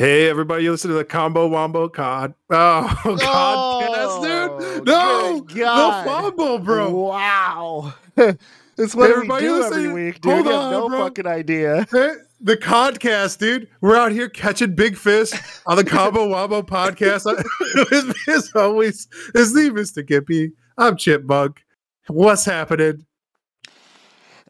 Hey, everybody, you listen to the Combo Wombo Cod. Oh, podcast, oh, dude. No, God. the fumble, bro. Wow. That's what Everybody we do every week, dude. hold have on, no bro. fucking idea. Hey, The Codcast, dude. We're out here catching big fish on the Combo Wombo podcast. As always, is the Mr. Gippy. I'm Chipmunk. What's happening?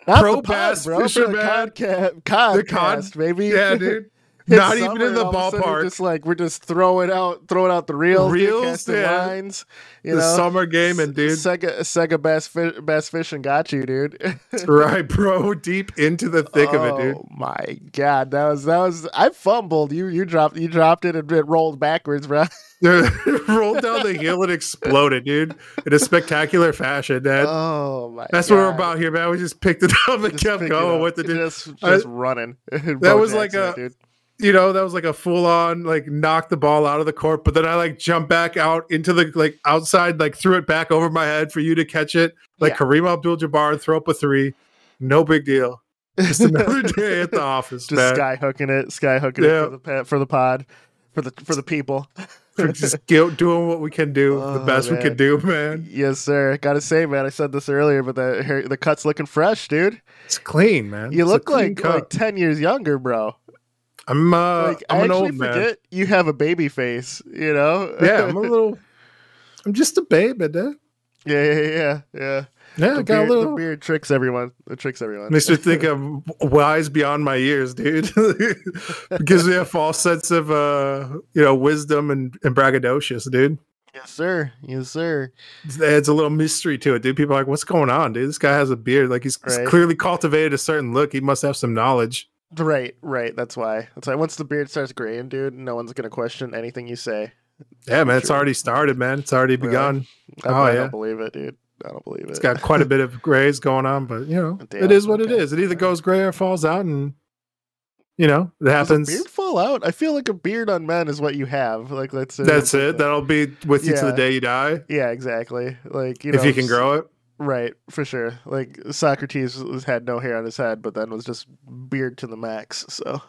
Not Pro the pod, bass bro. The fisherman. codca- codcast, The cod- baby. Yeah, dude. Not even in the all of a sudden we're ballpark. Just like we're just throwing out, throwing out the reels, Reels, yeah. lines. You the know, summer gaming, dude. Sega, Sega Bass, Fi- Bass Fishing got you, dude. right, bro. Deep into the thick of it, dude. Oh my god, that was that was. I fumbled. You you dropped you dropped it and it rolled backwards, bro. rolled down the hill and exploded, dude, in a spectacular fashion, man. Oh my. That's what we're about here, man. We just picked it up and Just kept going with it, dude. Just, I- just running. That was like a- dude. You know, that was like a full on, like, knock the ball out of the court, but then I like jumped back out into the like outside, like threw it back over my head for you to catch it, like Yeah. Kareem Abdul Jabbar, throw up a three. No big deal. Just another day at the office, just man. sky hooking it, sky hooking Yeah. it for the pa- for the pod, for the for the people. We're just go- doing what we can do, the Oh, best we can do, man. yes, sir. Gotta say, man, I said this earlier, but the hair, the cut's looking fresh, dude. It's clean, man. You It's look like like ten years younger, bro. I'm uh, Like I I'm an actually old man. forget you have a baby face. You know? Yeah, I'm a little. I'm just a baby, dude. yeah, yeah, yeah, yeah. Yeah, The got beard, a little. the beard tricks everyone. It tricks everyone. Makes me think I'm wise beyond my years, dude. Gives me a false sense of uh, you know, wisdom and, and braggadocious, dude. yes, sir. Yes, sir. It adds a little mystery to it, dude. People are like, "What's going on, dude? This guy has a beard. Like he's, he's clearly cultivated a certain look. He must have some knowledge." Right, right. That's why. That's why. Once the beard starts graying, dude, no one's gonna question anything you say. Yeah, man, it's already started, man. It's already Really? begun. I, Oh, I yeah. don't believe it, dude. I don't believe it. It's got quite a bit of grays going on, but you know, Damn, it is what it okay. is. It either goes gray or falls out, and you know, it Does a happens. beard fall out? I feel like a beard on men is what you have. Like that's That's it. That'll be with you to the day you die, yeah, exactly. Like you know, if you can grow it. Right, for sure. Like Socrates was, had no hair on his head, but then was just beard to the max. So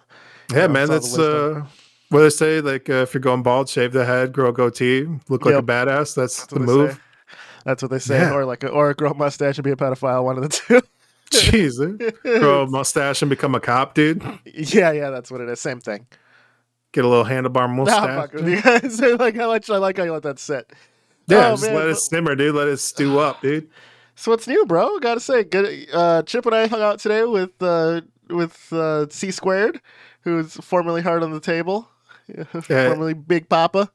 Yeah, know, man, it's all the that's uh, what they say. Like, uh, if you're going bald, shave the head, grow a goatee, look like Yep. a badass. That's, that's the move. say. That's what they say. Yeah. Or like, a, or grow a mustache and be a pedophile. One of the two. Jeez, eh? grow a mustache and become a cop, dude. yeah, yeah, that's what it is. Same thing. Get a little handlebar mustache. fuck you guys. like I like, I like how you let that sit. yeah, Oh, just man, let it simmer, dude. Let it stew up, dude. So what's new, bro? Gotta say, good. Uh, Chip and I hung out today with uh, with uh, C squared, who's formerly hard on the table, formerly Big Papa.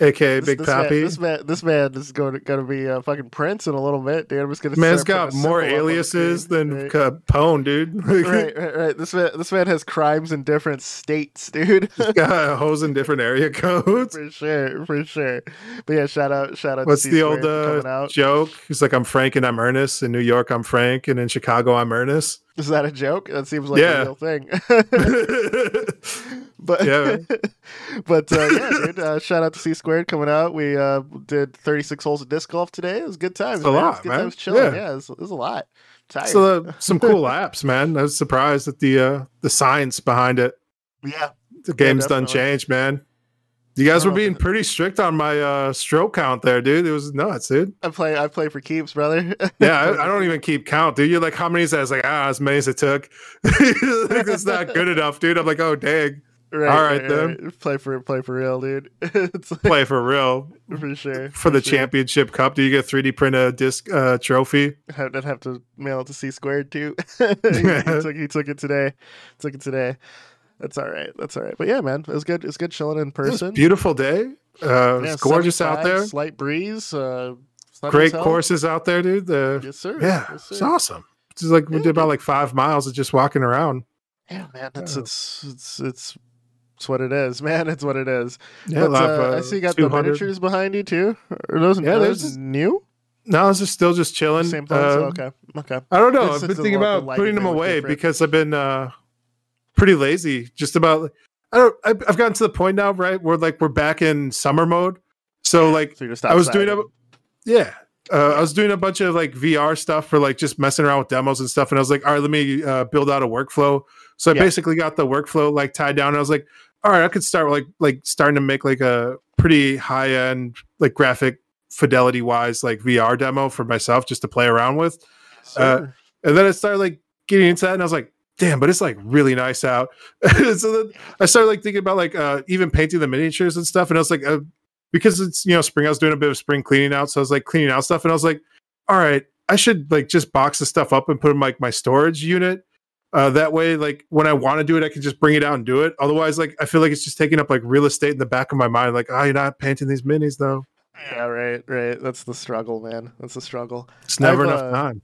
AKA This- Big this man, this man, this man is going to, going to be a fucking prince in a little bit, dude. I'm just gonna. Man's start got more symbol up on the aliases than right? Capone, dude. right, right, right. This man, this man has crimes in different states, dude. He's got hoes in different area codes. for sure, for sure. But yeah, shout out, shout out. What's to the old uh, joke? He's like, I'm Frank and I'm Ernest. In New York, I'm Frank, and in Chicago, I'm Ernest. Is that a joke? That seems like Yeah. a real thing. but Yeah. but uh, yeah, dude. Uh, shout out to C squared coming out. We uh, did 36 holes of disc golf today. It was good times. A man. It lot, was good man. times chilling. Yeah. Yeah, it, was, it was a lot. Tired. so uh, some cool apps, man. I was surprised at the uh, the science behind it. yeah, The game's done changed, man. You guys were being pretty strict on my uh, stroke count there, dude. It was nuts, dude. I play. I play for keeps, brother. Yeah, I, I don't even keep count, dude. You're like, how many is that? It's like, ah, as many as it took. like, that's not good enough, dude. I'm like, oh, dang. right, all right, then. Play for play for real, dude. it's like, Play for real. for sure For the sure. championship cup, do you get 3D print a disc uh, trophy? I'd I'd have to mail it to C squared too. he, he took he took it today. Took it today. That's all right. That's all right. But yeah, man, it was good. It's good chilling in It was a person. beautiful day. Uh, Yeah, it's gorgeous out 75, there. Slight breeze. Uh, Great courses out there, dude. The, Yes, sir. yeah, Yes, it's awesome. It's like we Yeah, did about like five miles of just walking around. Yeah, man. It's it's it's it's it's what it is, man. It's what it is. Yeah, But, uh, I uh, see you got the 200 miniatures behind you too. Are those, Yeah, are those just- new? No, it's just still just chilling. Same place. Uh, okay. Okay. I don't know. It's- I've been thinking about putting them away different. because I've been uh, pretty lazy. Just about. I don't. I've, I've gotten to the point now, right, where like we're back in summer mode. So like, So I was doing a. Yeah, uh, I was doing a bunch of like VR stuff for like just messing around with demos and stuff, and I was like, all right, let me uh, build out a workflow. So I Yeah. basically got the workflow like tied down. And I was like, all right, I could start like like starting to make like a pretty high end like graphic fidelity wise like VR demo for myself just to play around with. Uh, And then I started like getting into that, and I was like, damn, but it's like really nice out. so then I started like thinking about like uh, even painting the miniatures and stuff, and I was like, uh, because it's you know spring, I was doing a bit of spring cleaning out, so I was like cleaning out stuff, and I was like, all right, I should like just box the stuff up and put in like my storage unit. Uh, that way, like when I want to do it, I can just bring it out and do it. Otherwise, like I feel like it's just taking up like real estate in the back of my mind. Like, oh, you're not painting these minis though. yeah, right, right. That's the struggle, man. That's the struggle. It's never I've, enough uh, time.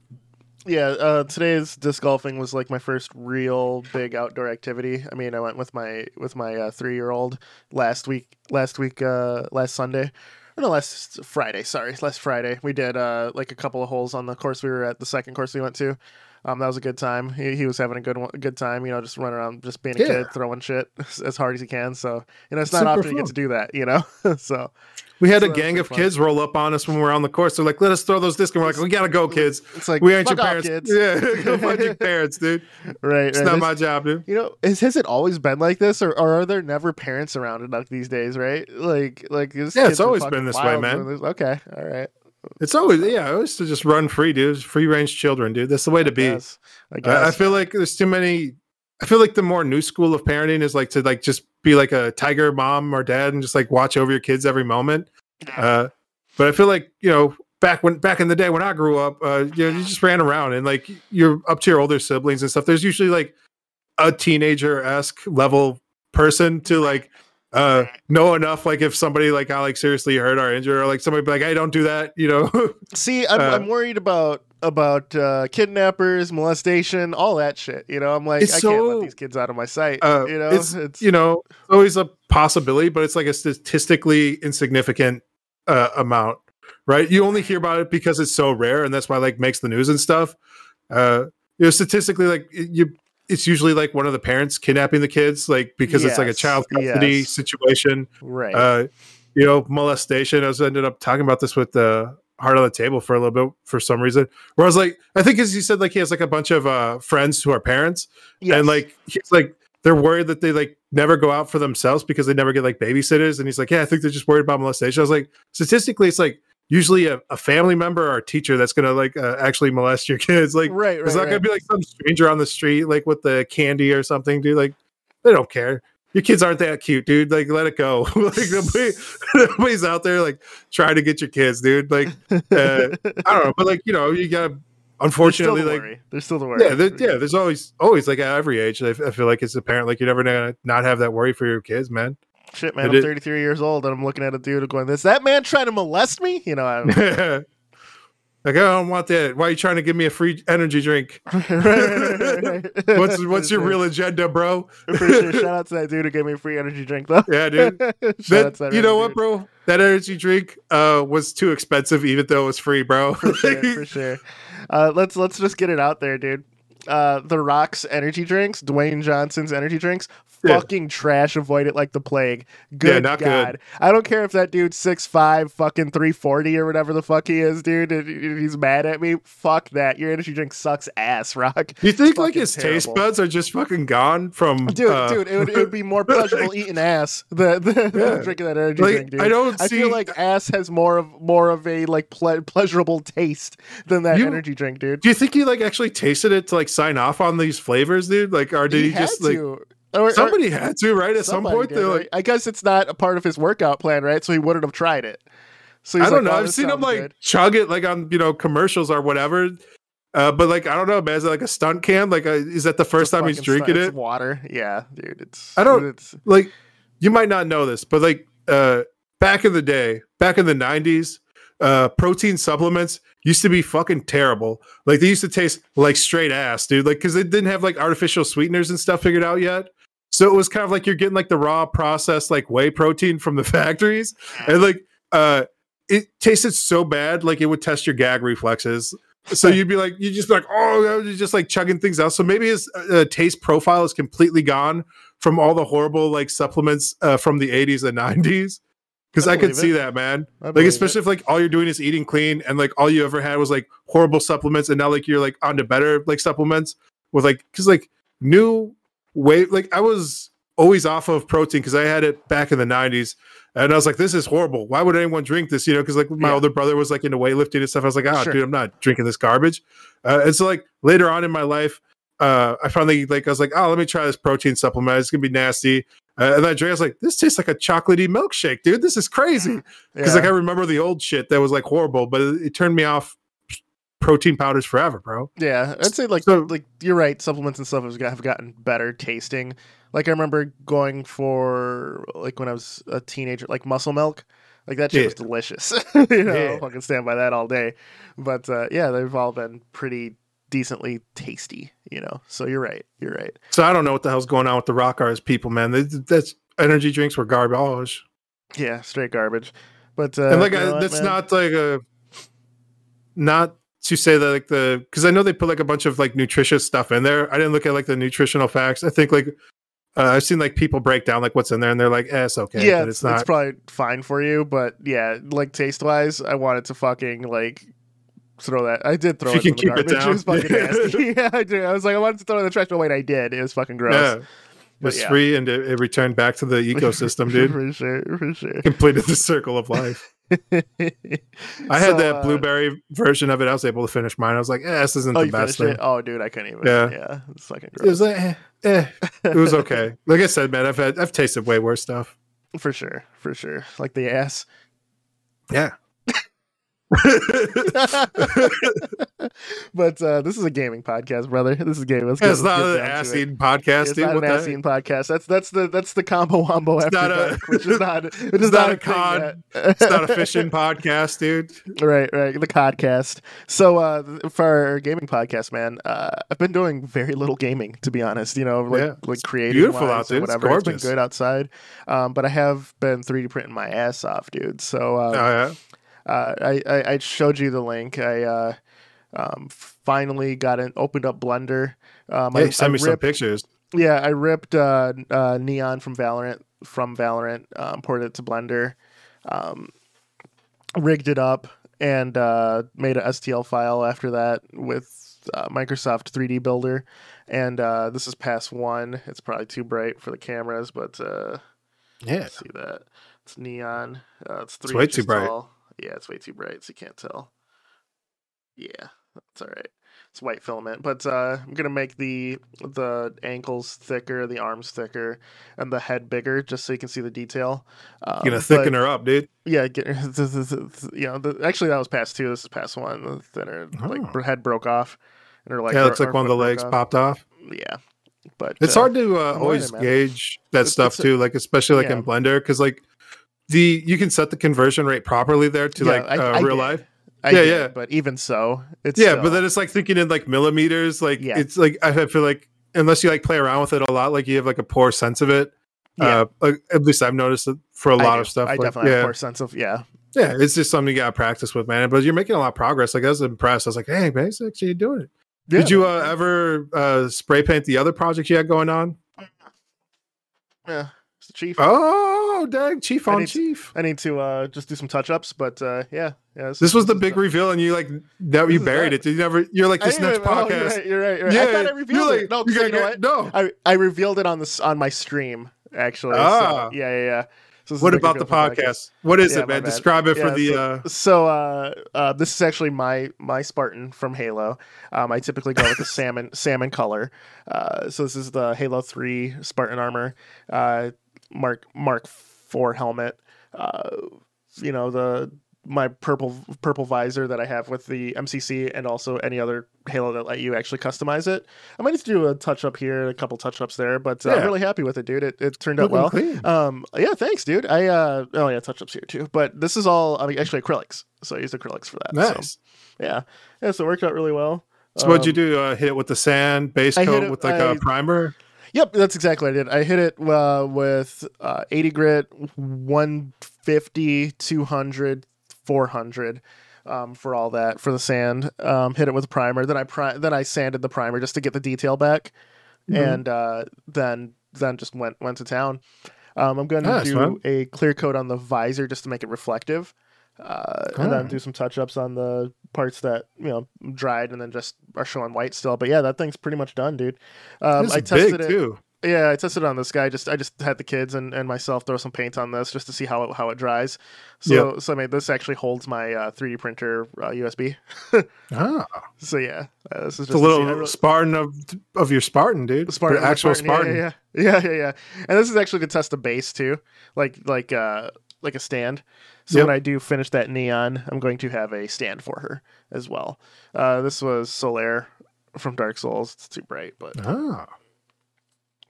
Yeah, uh, today's disc golfing was like my first real big outdoor activity. I mean, I went with my with my uh, three year old last week. Last week, uh, last Sunday, or no, last Friday. Sorry, last Friday. We did uh, like a couple of holes on the course we were at. The second course we went to. Um, that was a good time. He, he was having a good one, a good time. You know, just running around, just being a Yeah. kid, throwing shit as, as hard as he can. So you know, it's not Super often you get to do that. You know, so We had so a gang of fun. kids roll up on us when we were on the course. They're like, "Let us throw those discs." And we're like, "We gotta go, kids. it's like We ain't your fuck off, parents." kids. Yeah, go find your parents, dude. right, It's right. not There's- my job, dude. You know, is, has it always been like this, or, or are there never parents around like these days? Right? Like, like this Yeah, it's kids are always been this way, man. this. Okay, all right. It's always yeah. I always to just run free, dude. Free range children, dude. That's the way to be. Yes, I I, I feel like there's too many. I feel like the more new school of parenting is like to like just be like a tiger mom or dad and just like watch over your kids every moment. Uh, but I feel like you know back when back in the day when I grew up, uh, you know, you just ran around and like you're up to your older siblings and stuff. There's usually like a teenager esque level person to like uh know enough like if somebody like got like seriously hurt or injured or like somebody be like hey don't do that you know See, I'm, uh, I'm worried about about uh, kidnappers, molestation, all that shit. You know, I'm like, It's I can't so- let these kids out of my sight. uh, you know, it's, you know always a possibility but it's like a statistically insignificant uh, amount right you only hear about it because it's so rare and that's why like makes the news and stuff uh you know statistically like you it's usually like one of the parents kidnapping the kids like because it's like a child custody yes. situation right. uh you know molestation i was ended up talking about this with the heart on the table for a little bit for some reason where i was like i think as you said like he has like a bunch of uh friends who are parents yes. and like he's like they're worried that they like never go out for themselves because they never get like babysitters and he's like yeah i think they're just worried about molestation i was like statistically it's like usually a, a family member or a teacher that's gonna like uh, actually molest your kids like right, right, it's not right. gonna be like some stranger on the street like with the candy or something dude like they don't care your kids aren't that cute dude like let it go like nobody, nobody's out there like trying to get your kids dude like uh, i don't know but like you know you gotta unfortunately the like worry. There's still the worry. yeah, there, yeah. There's always, always like at every age. I feel like it's apparent like you're never gonna not have that worry for your kids, man. Shit, man. It I'm is- 33 years old, and I'm looking at a dude going, "Is that man trying to molest me?" You know, I'm like I don't want that. Why are you trying to give me a free energy drink? What's what's your real agenda, bro? For sure. Shout out to that dude who gave me a free energy drink, though. Yeah, dude. Shout out That- to that you know what, dude. bro? That energy drink uh was too expensive, even though it was free, bro. For sure, for sure. Uh, let's let's just get it out there, dude. Uh, the Rock's energy drinks, Dwayne Johnson's energy drinks, Yeah. fucking trash. Avoid it like the plague. Good not good. God. I don't care if that dude's 6'5", fucking 340 or whatever the fuck he is, dude. if he's mad at me. Fuck that. Your energy drink sucks ass, Rock. you think like his taste buds are just fucking gone from Dude, uh, dude, it would, it would be more pleasurable eating ass than, than Yeah. drinking that energy like drink, dude. I don't I see feel like ass has more of more of a like ple- pleasurable taste than that You- energy drink, dude. Do you think he like actually tasted it to like sign off on these flavors, dude? Like, or did he, had just like to. Or- or somebody had to, right? At some point, did, they're right? like, I guess it's not a part of his workout plan, right? So he wouldn't have tried it. So he's I don't like, know. "Oh, I've seen him like good." chug it like on you know commercials or whatever. Uh, but like I don't know, man. Is it like a stunt can? Like, uh, is that the first time he's drinking stunt. it? It's water, yeah, dude. It's I don't- It's, Like, you might not know this, but like uh, back in the day, back in the '90s, uh, protein supplements used to be fucking terrible. Like they used to taste like straight ass, dude. Like because they didn't have like artificial sweeteners and stuff figured out yet. So it was kind of like you're getting like the raw processed like whey protein from the factories, and like uh, it tasted so bad, like it would test your gag reflexes. So you'd be like, you just be like, oh, you're just like chugging things out. So maybe his uh, taste profile is completely gone from all the horrible like supplements uh, from the 80s and 90s. because I I, could see it. that, man. Like especially if like all you're doing is eating clean and like all you ever had was like horrible supplements, and now like you're like on to better like supplements with like because like new way like I was always off of protein because I had it back in the 90s. And I was like, this is horrible. Why would anyone drink this? You know, because like my Yeah. older brother was like into weightlifting and stuff. I was like, oh, Sure. dude, I'm not drinking this garbage. Uh, and so like later on in my life, uh, I finally like I was like, oh, let me try this protein supplement. It's gonna be nasty. Uh, and then I drank. I was like, this tastes like a chocolatey milkshake, dude. This is crazy. Because Yeah. like I remember the old shit that was like horrible, but it, it turned me off protein powders forever, bro. Yeah, I'd say like So- like you're right. Supplements and stuff have got- have gotten better tasting. Like I remember going for like when I was a teenager, like muscle milk. Like that shit Yeah. was delicious. you know, Yeah. I can stand by that all day. But uh, yeah, they've all been pretty decently tasty. You know, so you're right. You're right. So I don't know what the hell's going on with the rock stars people, man. They, that's energy drinks were garbage. Yeah, straight garbage. But uh, and like you know I, what, that's man? not like a not to say that like the because I know they put like a bunch of like nutritious stuff in there. I didn't look at like the nutritional facts. I think like uh, I've seen like people break down like what's in there, and they're like, eh, "It's okay." yeah, but it's, not. it's probably fine for you, but yeah, like taste wise, I wanted to fucking like throw that. I did throw If it you in the can keep it garbage. It, was down. fucking nasty. yeah, I did. I was like, I wanted to throw it in the trash, but wait, I did. It was fucking gross. yeah, But it's yeah. free and it, it returned back to the ecosystem, dude. for sure, for sure. Completed the circle of life. I had So, that uh, blueberry version of it. I was able to finish mine. I was like, eh, this isn't Oh, the best thing. it? Oh, dude, I couldn't even. Yeah. Yeah, it's fucking gross. It was like, eh, eh. It was okay. like I said, man, I've had I've tasted way worse stuff. for sure, for sure. Like the ass. Yeah. but uh, this is a gaming podcast, brother. This is gaming. Let's it's let's not get an ass eating podcast, It's dude. not an ass eating podcast. That's that's the that's the combo wombo after not a- dark, which is not it is not, not a a cod. It's not a fishing podcast, dude. right, right. The codcast. So uh, for our gaming podcast, man, uh, I've been doing very little gaming, to be honest. You know, like Yeah, like creating beautiful out there. and It's whatever. It's been good outside, um, but I have been 3D printing my ass off, dude. So Oh uh, yeah. Uh, I, I I showed you the link. I uh, um, finally got an opened up Blender. Um, Yeah, I, sent I me some pictures. yeah, I ripped uh, uh, Neon from Valorant from Valorant, um, ported it to Blender, um, rigged it up, and uh, made a STL file after that with uh, Microsoft 3D Builder. And uh, this is pass one. It's probably too bright for the cameras, but uh, Yeah. see that it's neon. Uh, it's three it's way inches too bright. tall. Yeah, it's way too bright, so you can't tell. Yeah, that's all right. It's white filament, but uh, I'm gonna make the the ankles thicker, the arms thicker, and the head bigger, just so you can see the detail. Um, You're gonna but- thicken her up, dude. yeah, get, you know, the, actually that was pass two. This is pass one. The thinner like Oh. her head broke off, and her like yeah, it looks her like one of the legs off. popped off. Yeah, but It's uh, hard to uh, always gauge that It's- stuff it's too, like especially like Yeah. in Blender, because like the you can set the conversion rate properly there to yeah, like I- uh, I real did. life. I Yeah, did, yeah. But even so, it's yeah, still- but then it's like thinking in like millimeters. Like Yeah. it's like I feel like unless you like play around with it a lot, like you have like a poor sense of it. Yeah. Uh, like, at least I've noticed it for a lot of stuff. I like, definitely yeah, have a poor sense of yeah. yeah, it's just something you got to practice with, man. But you're making a lot of progress. Like I was impressed. I was like, hey, man, it's actually doing it. yeah. Did you uh, ever uh, spray paint the other projects you had going on? Yeah, it's the chief. Oh, dang, chief I on need to- chief. I need to uh, just do some touch ups, but uh, yeah, yeah. This was the big reveal, and you like that This you buried that. it. You never. You're like this next oh, podcast. you're right. You're right. You're right. I thought I revealed like, it. No, you you know get- no. I I revealed it on this on my stream actually. Ah. So, yeah, yeah, yeah. So What about the for podcast? What is Yeah, it, man? Describe it for the. so, uh so uh, uh, this is actually my my Spartan from Halo. Um, I typically go with the salmon salmon color. Uh, so this is the Halo Three Spartan armor, uh, Mark Mark Four helmet. Uh, you know the my purple purple visor that I have with the MCC and also any other Halo that let you actually customize it. I might need to do a touch up here, a couple touch ups there, but uh, I'm really happy with it, dude. It, it turned out looking well. clean. Um, yeah, thanks, dude. I uh, oh yeah, touch ups here too. But this is all I mean, actually acrylics, so I used acrylics for that. So, Nice. yeah, yeah. So it worked out really well. So what'd you Um, do? Uh, hit it with the sand base coat it- with like a I- primer. Yep, that's exactly what I did. I hit it uh, with uh, 80 grit, 150, 200, 400 um, for all that for the sand. Um, hit it with primer. Then I pri- then I sanded the primer just to get the detail back, Mhm. and uh, then then just went went to town. Um, I'm going to Ah, do a clear coat on the visor just to make it reflective, uh, and then do some touch ups on the parts that you know dried and then just are showing white still. But yeah, that thing's pretty much done, dude. Um, I tested big it. too. Yeah, I tested it on this guy. Just I just had the kids and, and myself throw some paint on this just to see how it, how it dries. So so I mean this actually holds my uh, 3D printer uh, USB. Ah, So yeah, uh, this is just a to see- I little really- Spartan of of your Spartan, dude. Spartan, actual Spartan, Spartan. Yeah, yeah, yeah, yeah, yeah, yeah. And this is actually to test the base too, like like uh like a stand. So Yep. when I do finish that neon, I'm going to have a stand for her as well. Uh, this was Solaire from Dark Souls. It's too bright, but Ah,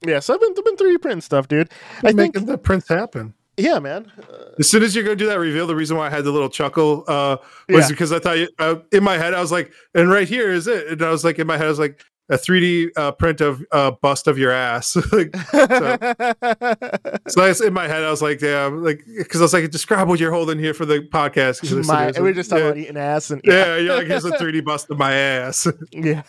yeah. So I've been I've been 3D printing stuff, dude. I making think the prints happen. yeah, man. Uh, As soon as you're gonna do that reveal, the reason why I had the little chuckle uh, was Yeah. because I thought you, uh, in my head I was like, and right here is it, and I was like in my head I was like a 3D uh, print of uh, bust of your ass. so I in my head I was like, yeah, like because I was like, describe what you're holding here for the podcast. My, we a- were just talking yeah, about eating ass and yeah, yeah, like here's a 3D bust of my ass. yeah.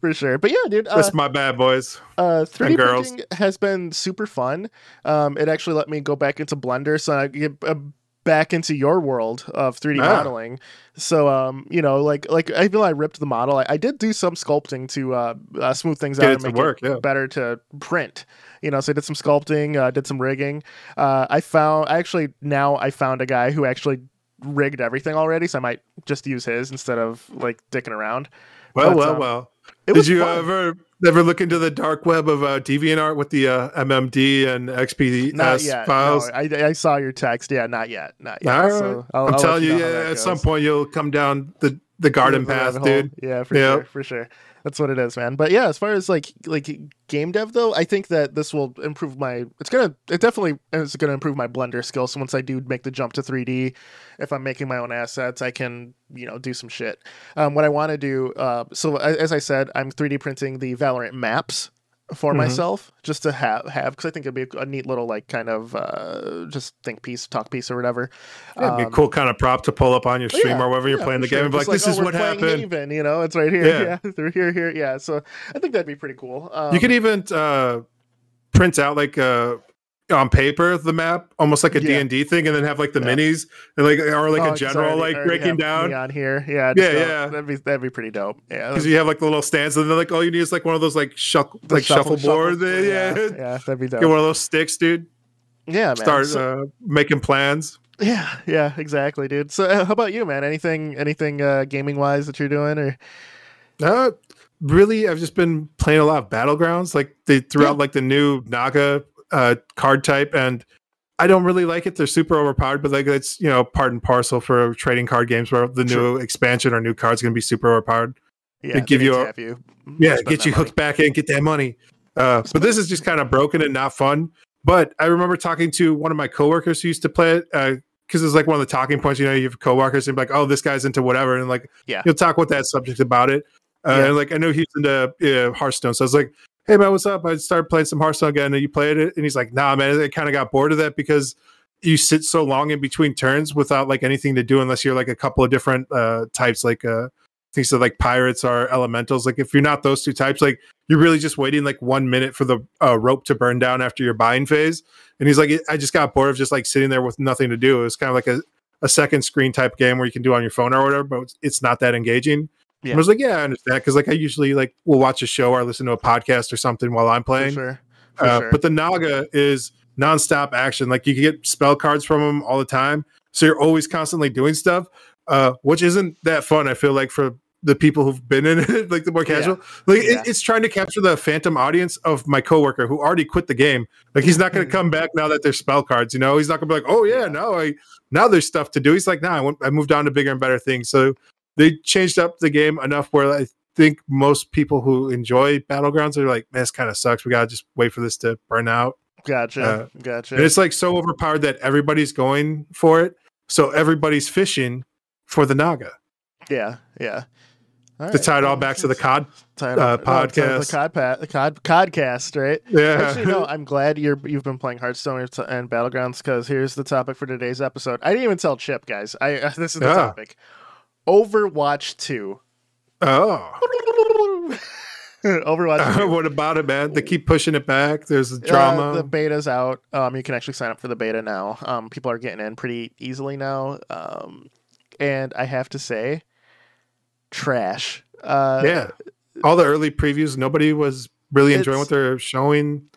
For sure, but yeah, dude. Uh, That's my bad boys. Uh, 3D And girls. printing has been super fun. Um, it actually let me go back into Blender, so I get uh, back into your world of 3D Ah. modeling. So, um, you know, like like even though I ripped the model, I, I did do some sculpting to uh, uh, smooth things Get out and make work, it yeah. better to print. You know, so I did some sculpting, uh, did some rigging. Uh, I found actually now I found a guy who actually rigged everything already, so I might just use his instead of like dicking around. Well, but, well, um, well. It Did was you fun. ever ever look into the dark web of uh, DeviantArt with the uh, MMD and XPS files? No, I, I saw your text. Yeah, not yet. Not yet. All right. So I'll, I'm I'll telling you, know yeah, at some point you'll come down the, the garden path, dude. Yeah, for sure, for sure. That's what it is, man. But yeah, as far as like like game dev though, I think that this will improve my. It's gonna. It definitely is gonna improve my Blender skills. So once I do make the jump to 3D, if I'm making my own assets, I can you know do some shit. Um, what I want to do. Uh, so as I said, I'm 3D printing the Valorant maps for Mhm. myself just to have have because I think it'd be a, a neat little like kind of uh, just think piece, talk piece, or whatever. Yeah, it'd be a Um, cool kind of prop to pull up on your stream yeah, or wherever you're yeah, playing the game sure. and be like, Just this is oh, we're what happened. Haven, you know, it's right here. Yeah. Through here, here. Yeah. So I think that'd be pretty cool. Um, you could even uh, print out like uh, on paper the map, almost like a Yeah. D&D thing, and then have like the Yeah. minis and like or like oh, a general already- like breaking down. on here. Yeah. Yeah, so yeah. That'd be that'd be pretty dope. Yeah. Because you have like the little stands, and then like all you need is like one of those like shuck the like shuffleboard. shuffle- yeah, yeah. Yeah. That'd be dope get one of those sticks, dude. Yeah, man. Start So- uh, making plans. yeah. Yeah. Exactly, dude. So uh, how about you, man? Anything anything uh, gaming wise that you're doing or? Uh, really, I've just been playing a lot of battlegrounds. Like they threw Yeah. out like the new Naga uh, card type, and I don't really like it. They're super overpowered, but like it's you know part and parcel for trading card games where the new expansion or new cards going to be super overpowered. Yeah. They give you a- you. Yeah, get you money. hooked back in, get that money. Uh, but this is just kind of broken and not fun. But I remember talking to one of my coworkers who used to play it because it's like one of the talking points. You know, you have coworkers and be like, "Oh, this guy's into whatever," and like, Yeah. you'll talk with that subject about it. Uh, Yeah. And like, I know he's into uh, Hearthstone, so I was like, "Hey man, what's up?" I started playing some Hearthstone again, and you played it, and he's like, "Nah, man, I kind of got bored of that because." You sit so long in between turns without like anything to do unless you're like a couple of different uh types like uh things that like pirates are elementals. Like if you're not those two types, like you're really just waiting like one minute for the uh, rope to burn down after your buying phase. And he's like, I just got bored of just like sitting there with nothing to do. It was kind of like a, a second screen type game where you can do on your phone or whatever, but it's- it's not that engaging. Yeah. I was like, yeah, I understand. Cause like I usually like will watch a show or listen to a podcast or something while I'm For playing. sure. For Uh, sure. But the Naga is nonstop action. Like you can get spell cards from them all the time, so you're always constantly doing stuff, uh, which isn't that fun. I feel like for the people who've been in it, like the more Yeah. casual, like Yeah. it, it's trying to capture the phantom audience of my coworker who already quit the game. Like he's not going to come back now that there's spell cards. You know, he's not going to be like, oh yeah, Yeah. no, I now there's stuff to do. He's like, nah, I, went, I moved on to bigger and better things. So they changed up the game enough where I think most people who enjoy battlegrounds are like, man, this kind of sucks. We gotta just wait for this to burn out. gotcha. uh, gotcha. And it's like so overpowered that everybody's going for it. So everybody's fishing for the Naga. yeah. Yeah. All To right. tie it all back to the COD. Uh, podcast. the cod, pa- the cod, codcast, right? Yeah. Actually, no. I'm glad you're you've been playing Hearthstone and and Battlegrounds because here's the topic for today's episode. I didn't even tell Chip, guys. I uh, this is the Yeah. topic. Overwatch Two. oh. Overwatch. 2. what about it, man? They keep pushing it back. There's Uh, drama. the beta's out. Um, you can actually sign up for the beta now. Um, people are getting in pretty easily now. Um, and I have to say, trash. Uh, yeah, all the early previews, nobody was really enjoying what they're showing.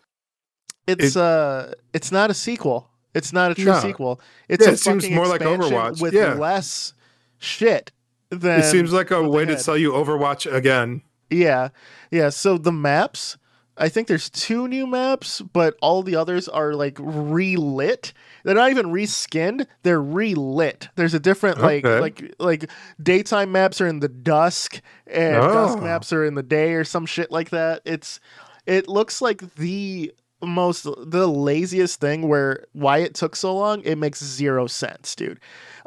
it's It- uh, it's not a sequel. It's not a true No. sequel. It's Yeah, a it seems more like Overwatch. with Yeah. less shit. It seems like a way to sell you Overwatch again. Yeah, yeah. So the maps, I think there's two new maps, but all the others are like relit. They're not even reskinned; they're relit. There's a different like Okay. like like daytime maps are in the dusk, and dusk Oh. maps are in the day, or some shit like that. It's it looks like the most the laziest thing where why it took so long it makes zero sense dude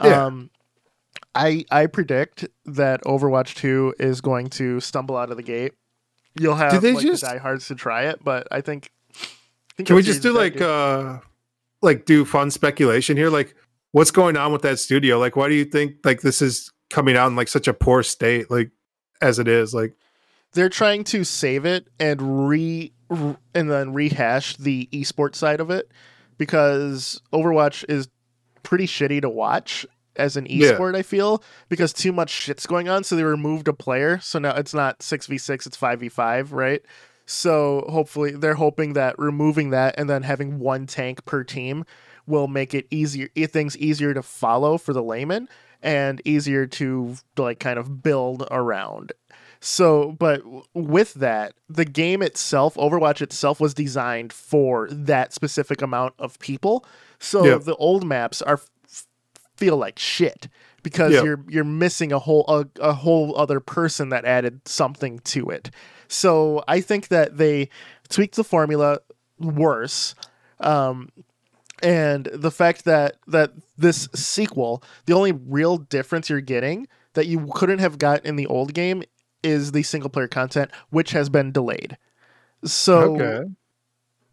Yeah. um I I predict that Overwatch 2 is going to stumble out of the gate. You'll have they like just- the diehards to try it, but I think. I think Can we just do like uh like do fun speculation here? Like what's going on with that studio? Like why do you think like this is coming out in like such a poor state like as it is? Like they're trying to save it and re and then rehash the esports side of it because Overwatch is pretty shitty to watch as an Yeah. esport. I feel because too much shit's going on, so they removed a player, so now it's not six v six, it's five v five, right? So hopefully they're hoping that removing that and then having one tank per team will make it easier things easier to follow for the layman and easier to like kind of build around. So, but with that, the game itself, Overwatch itself, was designed for that specific amount of people. So Yep. the old maps are feel like shit because Yep. you're you're missing a whole a, a whole other person that added something to it. So I think that they tweaked the formula worse. Um, and the fact that that this sequel, the only real difference you're getting that you couldn't have got in the old game is the single player content, which has been delayed. So okay.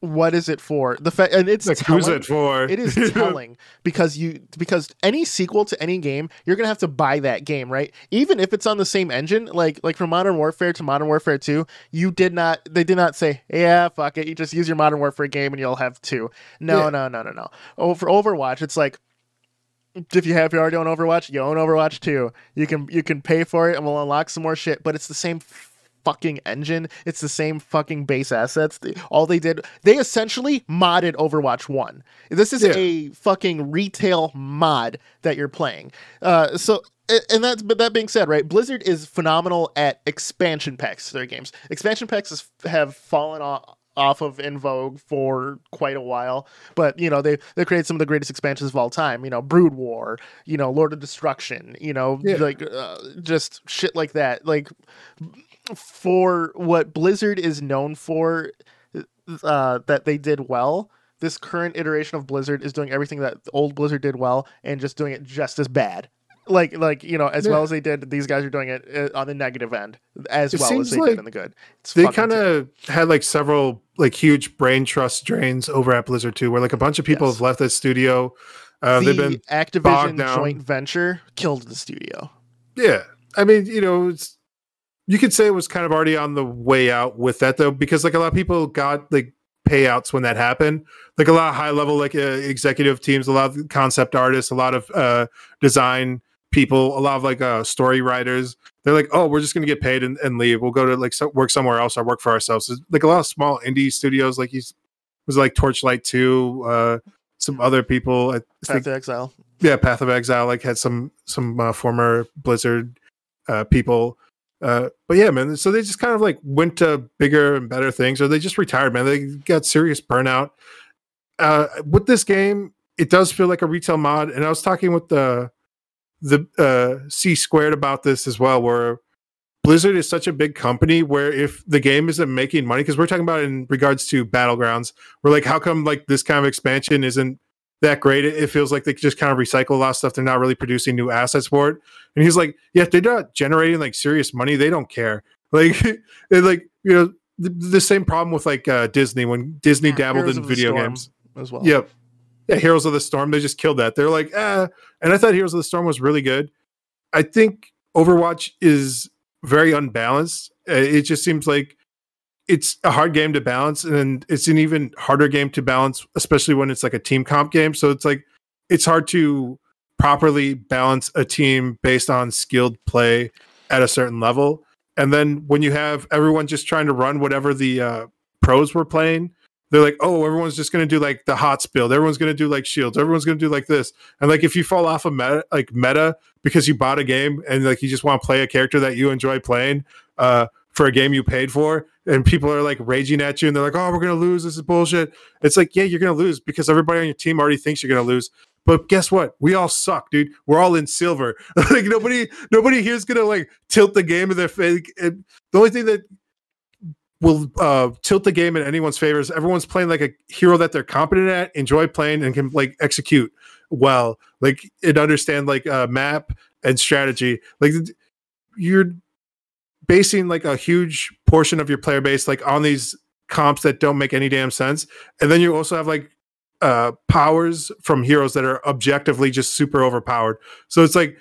What is it for? The fact and it's Like who's it for? it is telling because you because any sequel to any game you're gonna have to buy that game right even if it's on the same engine like like from modern warfare to modern warfare 2 you did not they did not say yeah fuck it you just use your modern warfare game and you'll have two no Yeah. no no no no oh, for overwatch it's like if you have you already own overwatch you own overwatch 2 you can you can pay for it and we'll unlock some more shit but it's the same fucking engine. It's the same fucking base assets. All they did, they essentially modded Overwatch 1. This is Yeah. a fucking retail mod that you're playing. Uh, so, and that's, but that being said, right, Blizzard is phenomenal at expansion packs to their games. Expansion packs is, have fallen off. Off of in vogue for quite a while, but you know they they created some of the greatest expansions of all time. You know, Brood War, you know, Lord of Destruction, you know, Yeah. like uh, just shit like that. Like for what Blizzard is known for, uh, that they did well. This current iteration of Blizzard is doing everything that old Blizzard did well, and just doing it just as bad. Like, like you know, as Yeah. well as they did, these guys are doing it uh, on the negative end as It well as they like did in the good. It's they kind of had like several like huge brain trust drains over at Blizzard too, where like a bunch of people Yes. have left that studio. Uh, the they've been Activision joint venture killed the studio. Yeah, I mean, you know, it's you could say it was kind of already on the way out with that though, because like a lot of people got like payouts when that happened. Like a lot of high level like uh, executive teams, a lot of concept artists, a lot of uh, design people, a lot of like uh, story writers. They're like, oh, we're just gonna get paid and, and leave. We'll go to like so- work somewhere else or work for ourselves. There's, like a lot of small indie studios, like he's was like Torchlight Two, uh, some other people. I think Path of Exile. yeah path of exile like had some some uh, former blizzard uh people uh but yeah man so they just kind of like went to bigger and better things or they just retired man. They got serious burnout. Uh with this game it does feel like a retail mod and i was talking with the the uh c squared about this as well where blizzard is such a big company where if the game isn't making money because we're talking about in regards to battlegrounds we're like how come like this kind of expansion isn't that great. It, it feels like they just kind of recycle a lot of stuff. They're not really producing new assets for it. And he's like, yeah, if they're not generating like serious money, they don't care. Like, like you know, the, the same problem with like uh, Disney when Disney dabbled Heroes in video games. as well. Yep. Yeah, Heroes of the Storm. They just killed that. They're like, ah. And I thought Heroes of the Storm was really good. I think Overwatch is very unbalanced. Uh, It just seems like it's a hard game to balance and it's an even harder game to balance especially when it's like a team comp game. So it's like it's hard to properly balance a team based on skilled play at a certain level. And then when you have everyone just trying to run whatever the uh, pros were playing they're like oh everyone's just going to do like the hot build everyone's going to do like shields. Everyone's going to do like this. And like if you fall off a meta like meta because you bought a game and like you just want to play a character that you enjoy playing uh for a game you paid for and people are like raging at you and they're like oh we're gonna lose. This is bullshit. It's like yeah you're gonna lose because everybody on your team already thinks you're gonna lose. But guess what? We all suck dude. We're all in silver. Like nobody nobody here's gonna like tilt the game in their face the only thing that will uh tilt the game in anyone's favor is everyone's playing like a hero that they're competent at enjoy playing and can like execute well like and understand like uh map and strategy. Like you're basing like a huge portion of your player base like on these comps that don't make any damn sense. And then you also have like uh powers from heroes that are objectively just super overpowered. So it's like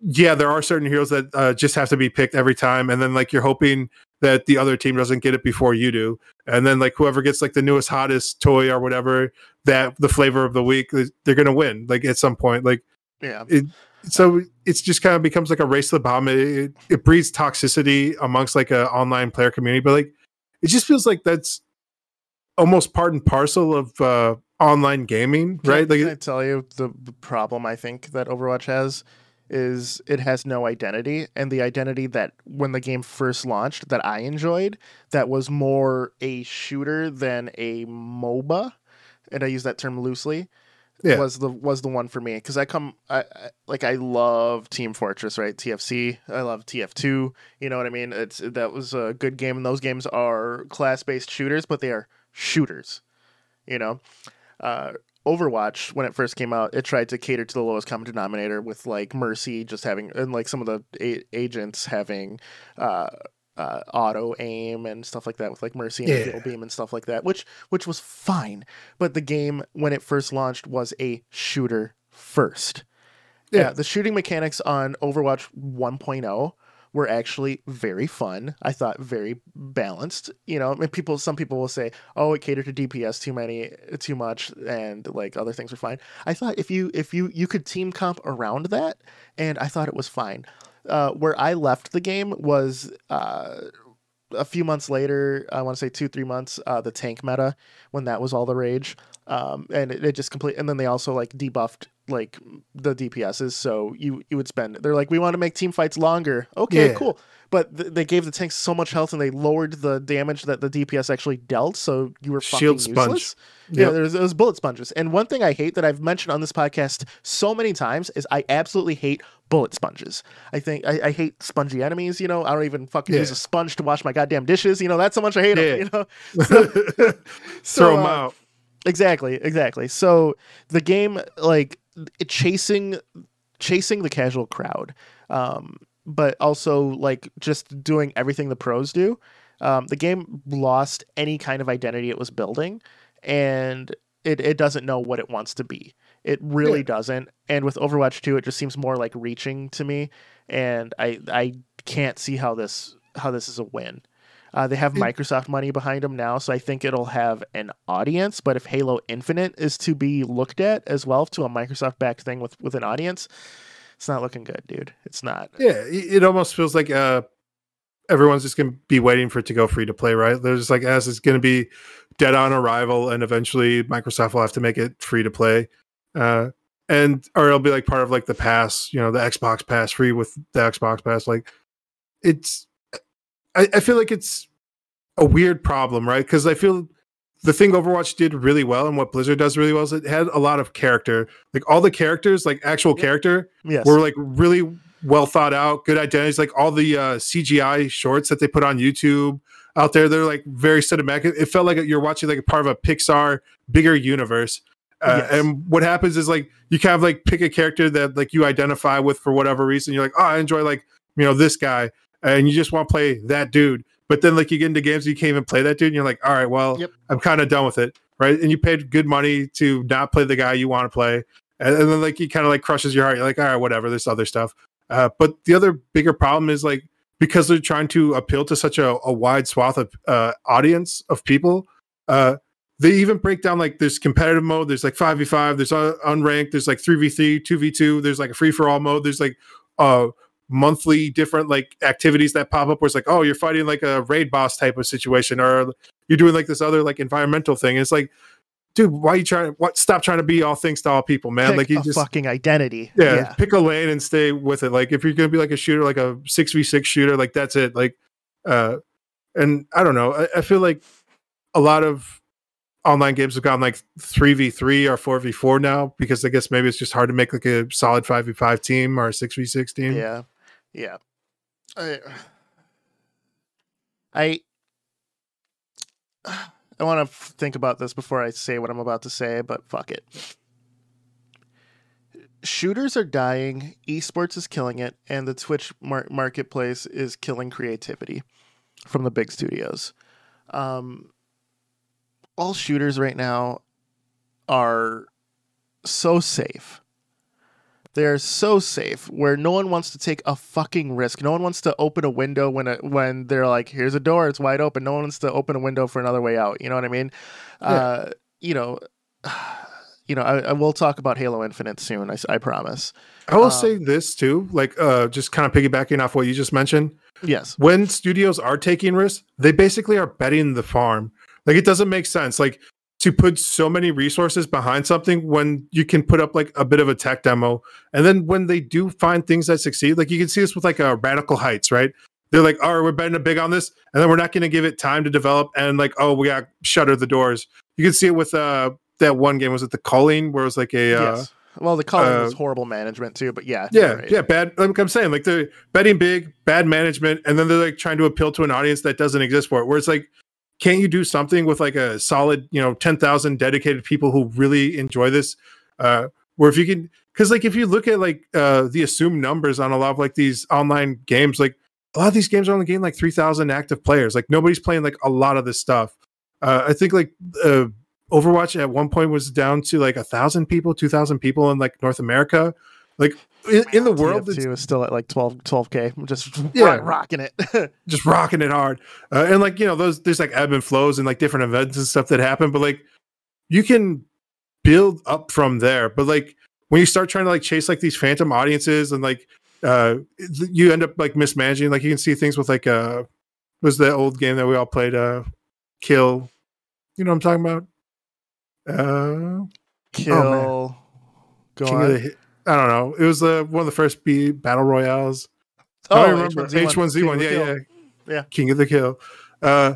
yeah there are certain heroes that uh, just have to be picked every time. And then like you're hoping that the other team doesn't get it before you do. And then like whoever gets like the newest hottest toy or whatever that the flavor of the week they're gonna win like at some point. Like Yeah. it so it's just kind of becomes like a race to the bottom. It, it breeds toxicity amongst like a online player community, but like it just feels like that's almost part and parcel of uh, online gaming, Can right? Like can I tell you the the problem I think that Overwatch has is it has no identity, and the identity that when the game first launched that I enjoyed that was more a shooter than a MOBA, and I use that term loosely. Yeah. Was the was the one for me. Because I come I, I like I love Team Fortress right? TFC I love TF2 you know what I mean? It's that was a good game and those games are class based shooters but they are shooters you know? Uh, Overwatch when it first came out, it tried to cater to the lowest common denominator with like Mercy just having and like some of the a- agents having uh, uh, auto aim and stuff like that with like Mercy and Yeah. Beam and stuff like that, which which was fine. But the game when it first launched was a shooter first. Yeah. Yeah, the shooting mechanics on Overwatch 1.0 were actually very fun. I thought very balanced. You know, and people some people will say, "Oh, it catered to DPS too many too much and like other things were fine." I thought if you if you you could team comp around that and I thought it was fine. Uh, where I left the game was uh, a few months later, I want to say two, three months, uh, the tank meta when that was all the rage. Um, and it, it just complete. And then they also like debuffed like the DPSs, so you you would spend. They're like, we want to make team fights longer. Okay, Yeah. cool. But th- they gave the tanks so much health, and they lowered the damage that the DPS actually dealt. So you were fucking Shield sponge. useless. Yeah, there's those bullet sponges. And one thing I hate that I've mentioned on this podcast so many times is I absolutely hate bullet sponges. I think I, I hate spongy enemies. You know, I don't even fucking use a sponge to wash my goddamn dishes. You know, that's how much I hate Yeah. them. You know, throw So, them uh, out. Exactly, exactly. So the game, like chasing, chasing the casual crowd, um, but also like just doing everything the pros do. Um, the game lost any kind of identity it was building, and it it doesn't know what it wants to be. It really Yeah. doesn't. And with Overwatch 2, it just seems more like reaching to me, and I I can't see how this how this is a win. Uh, they have It- Microsoft money behind them now, so I think it'll have an audience. But if Halo Infinite is to be looked at as well to a Microsoft backed thing with, with an audience, it's not looking good, dude. It's not. Yeah, it almost feels like uh, everyone's just gonna be waiting for it to go free to play, right? They're just like, as it's gonna be dead on arrival, and eventually Microsoft will have to make it free to play, uh, and or it'll be like part of like the pass, you know, the Xbox Pass free with the Xbox Pass. Like, it's, I, I feel like it's a weird problem, right? Because I feel the thing Overwatch did really well, and what Blizzard does really well is it had a lot of character, like all the characters, like actual Yep. character Yes. were like really well thought out, good identities. Like all the uh, CGI shorts that they put on YouTube out there, they're like very cinematic. It felt like you're watching like a part of a Pixar bigger universe. Uh, Yes. And what happens is like you kind of like pick a character that like you identify with for whatever reason. You're like, oh, I enjoy like you know this guy, and you just want to play that dude. But then like you get into games you can't even play that dude, and you're like, all right, well, Yep. I'm kind of done with it, right? And you paid good money to not play the guy you want to play, and, and then like he kind of like crushes your heart. You're like, all right, whatever. There's other stuff. Uh, but the other bigger problem is like because they're trying to appeal to such a, a wide swath of uh, audience of people. Uh, they even break down like there's competitive mode, there's like five v five, there's un- unranked, there's like three v three, two v two, there's like a free for all mode, there's like uh monthly different like activities that pop up where it's like oh you're fighting like a raid boss type of situation or you're doing like this other like environmental thing. it's like dude, why are you trying? What? Stop trying to be all things to all people, man. Pick like you a just fucking identity. yeah, yeah. pick a lane and stay with it. Like if you're gonna be like a shooter, like a six v six shooter, like that's it. Like, uh, and I don't know. I, I feel like a lot of online games have gone like three v three or four v four now because I guess maybe it's just hard to make like a solid five v five team or a six v six team. Yeah, yeah. I, I, I want to think about this before I say what I'm about to say, but fuck it. Shooters are dying, esports is killing it, and the Twitch mar- marketplace is killing creativity from the big studios. Um, all shooters right now are so safe. They're so safe where no one wants to take a fucking risk. No one wants to open a window when a, when they're like, "Here's a door, it's wide open." No one wants to open a window for another way out. You know what I mean? Yeah. Uh, you know, you know. I, I will talk about Halo Infinite soon. I promise. I will Um, say this too, like uh, just kind of piggybacking off what you just mentioned. Yes. when studios are taking risks, they basically are betting the farm. Like it doesn't make sense. Like to put so many resources behind something when you can put up like a bit of a tech demo, and then when they do find things that succeed, like you can see this with like a Radical Heights, right? They're like, "All right, we're betting big on this," and then we're not going to give it time to develop, and like, "Oh, we got shutter the doors." You can see it with uh that one game. Was it the Culling, where it was like a uh, yes. Well, the Culling uh, was horrible management too, but yeah. yeah, right. yeah, bad. Like I'm saying, like they're betting big, bad management, and then they're like trying to appeal to an audience that doesn't exist for it. Where it's like, can't you do something with like a solid, you know, ten thousand dedicated people who really enjoy this? Uh, where if you can, because like if you look at like uh the assumed numbers on a lot of like these online games, like a lot of these games are only getting like three thousand active players. Like nobody's playing like a lot of this stuff. Uh, I think like uh, Overwatch at one point was down to like a thousand people, two thousand people in like North America. Like in, in the world, it's TF2 is still at like 12 k, just Yeah. rock- rocking it. just rocking it hard. Uh, and like you know, those there's like ebb and flows and like different events and stuff that happen. But like you can build up from there. But like when you start trying to like chase like these phantom audiences and like uh you end up like mismanaging. Like you can see things with like uh was the old game that we all played uh kill. You know what I'm talking about? Uh Kill. Go King on. The I don't know. It was uh, one of the first B battle royales. oh, I remember H1Z1. H1Z1. King of the Yeah, yeah, Yeah. King of the Kill. Uh,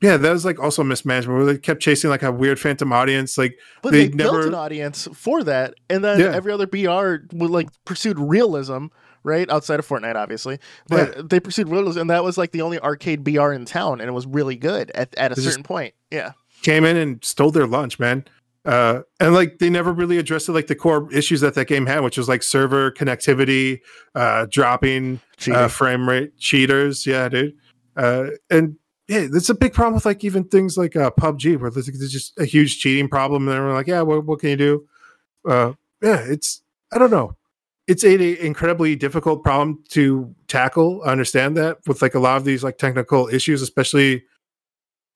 yeah, that was like also mismanagement where they kept chasing like a weird phantom audience. Like, But They they, built an audience for that, and then Yeah. every other BR would like pursued realism, right outside of Fortnite, obviously. But they pursued realism, and that was like the only arcade BR in town, and it was really good at, at a They certain point. Yeah, came in and stole their lunch, man. Uh, and like they never really addressed it, like the core issues that that game had, which was like server connectivity, uh, dropping uh, frame rate, cheaters. Yeah, dude. Uh, and yeah, it's a big problem with like even things like uh, PUBG, where there's, there's just a huge cheating problem. And we're like, yeah, what, what can you do? Uh, yeah, it's I don't know. It's a, a incredibly difficult problem to tackle. I understand that with like a lot of these like technical issues, especially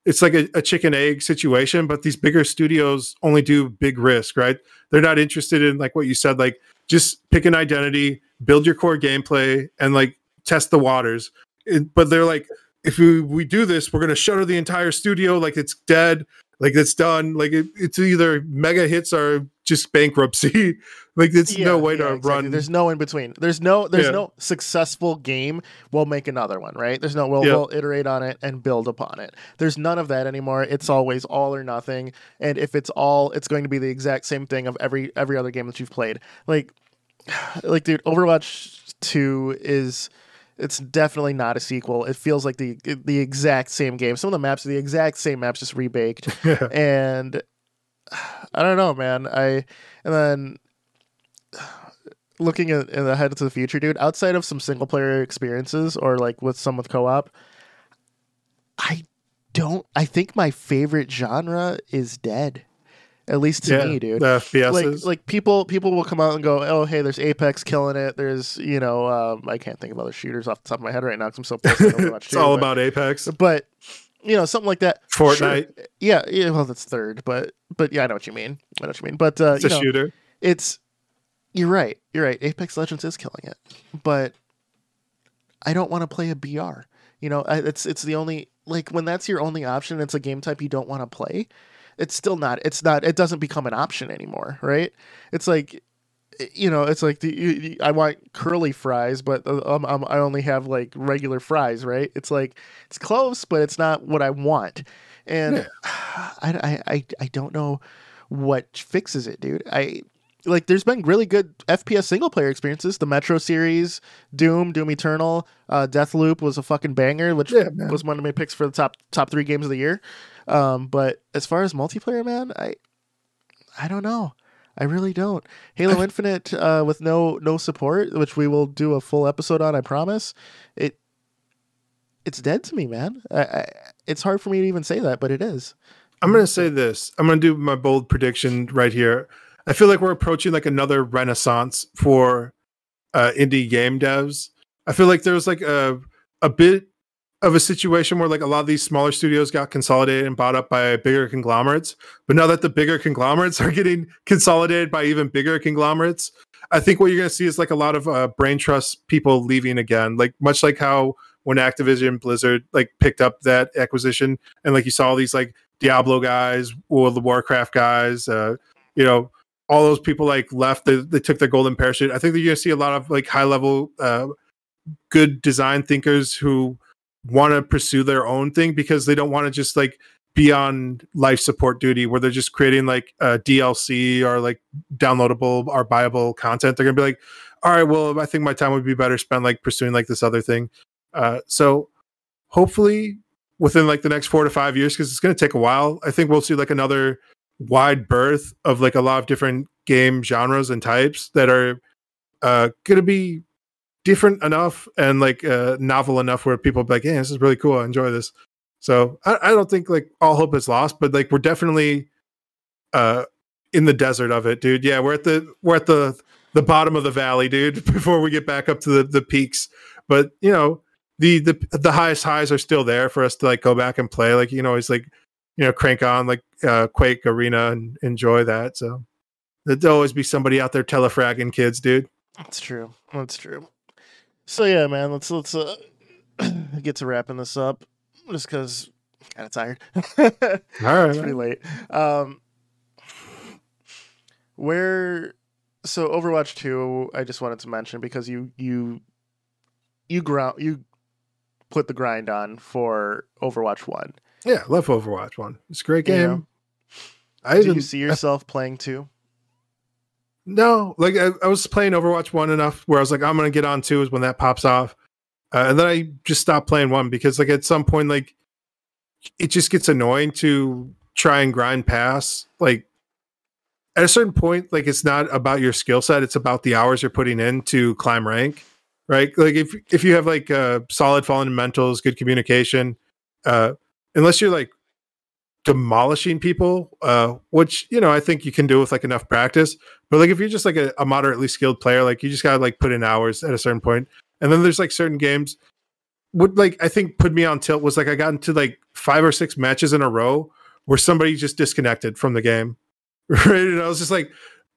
it's like a, a chicken egg situation, but these bigger studios only do big risk, right? They're not interested in like what you said, like just pick an identity, build your core gameplay, and like test the waters. It- but they're like, if we, we do this, we're gonna shutter the entire studio, like it's dead, like it's done. Like it, it's either mega hits or just bankruptcy. like it's no way yeah, to exactly. run. There's no in between. There's no there's Yeah. no successful game. We'll make another one, right? There's no we'll, Yeah. we'll iterate on it and build upon it. There's none of that anymore. It's always all or nothing. And if it's all, it's going to be the exact same thing of every every other game that you've played. Like, like dude, Overwatch Two is. It's definitely not a sequel. It feels like the the exact same game. Some of the maps are the exact same maps, just rebaked and I don't know, man. I and then looking at, the head to the future, dude. Outside of some single player experiences or like with some with co op, I don't. I think my favorite genre is dead. At least to yeah, me, dude. The FPSs. like like people people will come out and go, oh hey, there's Apex killing it. There's you know um, I can't think of other shooters off the top of my head right now because I'm so pissed. it's 2, all but, about Apex. but you know something like that. Sure. Fortnite. Yeah, yeah. Well, that's third, but but yeah, I know what you mean. I know what you mean. But uh, It's you a know, shooter. it's you're right. You're right. Apex Legends is killing it, but I don't want to play a BR. You know, I, it's it's the only like when that's your only option. It's a game type you don't want to play. It's still not. It's not. It doesn't become an option anymore, right? It's like, you know, it's like the you- I want curly fries, but uh, um, um, I only have like regular fries, right? It's like it's close, but it's not what I want, and Yeah. I, I I I don't know what fixes it, dude. I like there's been really good FPS single player experiences. The Metro series, Doom, Doom Eternal, uh, Deathloop was a fucking banger, which Yeah, was one of my picks for the top top three games of the year. Um, but as far as multiplayer, man, I I don't know. I really don't. Halo Infinite uh, with no no support, which we will do a full episode on, I promise. It it's dead to me, man. I, I, it's hard for me to even say that, but it is. I'm gonna say this. I'm gonna do my bold prediction right here. I feel like we're approaching like another renaissance for uh, indie game devs. I feel like there's like a a bit of a situation where like a lot of these smaller studios got consolidated and bought up by bigger conglomerates. But now that the bigger conglomerates are getting consolidated by even bigger conglomerates, I think what you're gonna see is like a lot of uh, brain trust people leaving again. Like much like how when Activision Blizzard like picked up that acquisition and like you saw all these like Diablo guys, World of Warcraft guys, uh, you know, all those people like left. They, they took their golden parachute. I think that you're gonna see a lot of like high level, uh, good design thinkers who want to pursue their own thing because they don't want to just like be on life support duty where they're just creating like uh, DLC or like downloadable or buyable content. They're gonna be like, all right, well, I think my time would be better spent like pursuing like this other thing. Uh, so hopefully within like the next four to five years because it's to take a while. I think we'll see like another wide berth of like a lot of different game genres and types that are uh, to be different enough and like uh, novel enough where people be like, "Yeah, this is really cool. I enjoy this." So I, I don't think like all hope is lost, but like we're definitely uh, in the desert of it, dude. Yeah, we're at the we're at the the bottom of the valley, dude. Before we get back up to the the peaks, but you know the the the highest highs are still there for us to like go back and play. Like you know, always like you know crank on like uh, Quake Arena and enjoy that. So there'll always be somebody out there telefragging kids, dude. That's true. That's true. So yeah, man, let's let's uh, get to wrapping this up, just because kind of tired. All right, it's pretty late. Um, where so Overwatch two, I just wanted to mention because you you you ground you put the grind on for Overwatch one. yeah, love Overwatch one. It's a great You game. know? I Do even you see yourself playing two? No, like I, I was playing Overwatch one enough where I was like, I'm gonna get on two is when that pops off, uh, and then I just stopped playing one because like at some point like it just gets annoying to try and grind pass. Like at a certain point, like it's not about your skill set; it's about the hours you're putting in to climb rank, right? Like if if you have like uh, solid fundamentals, good communication, uh, unless you're like demolishing people, uh, which you know I think you can do with like enough practice. But like if you're just like a, a moderately skilled player, like you just gotta like put in hours at a certain point. And then there's like certain games. would like I think put me on tilt was like I got into like five or six matches in a row where somebody just disconnected from the game. Right. And I was just like,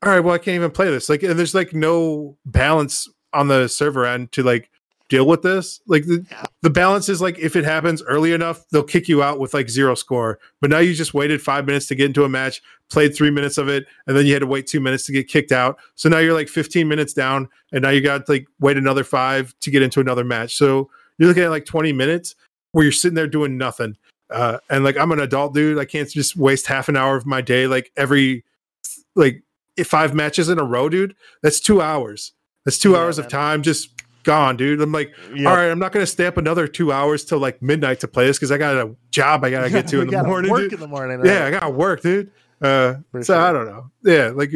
all right, well, I can't even play this. Like, and there's like no balance on the server end to like deal with this. Like the, Yeah. the balance is like if it happens early enough, they'll kick you out with like zero score. But now you just waited five minutes to get into a match, played three minutes of it, and then you had to wait two minutes to get kicked out. So now you're like 15 minutes down, and now you got to like wait another five to get into another match. So you're looking at like 20 minutes where you're sitting there doing nothing. Uh, and like I'm an adult dude, I can't just waste half an hour of my day like every like if five matches in a row, dude. That's two hours. That's two Yeah, hours man. of time just gone, dude. I'm like, Yep. all right, I'm not gonna stay up another two hours till like midnight to play this because I got a job I gotta get to in the morning. Work dude. in the morning. Yeah, I gotta work, dude. Uh, so sure. I don't know. Yeah, like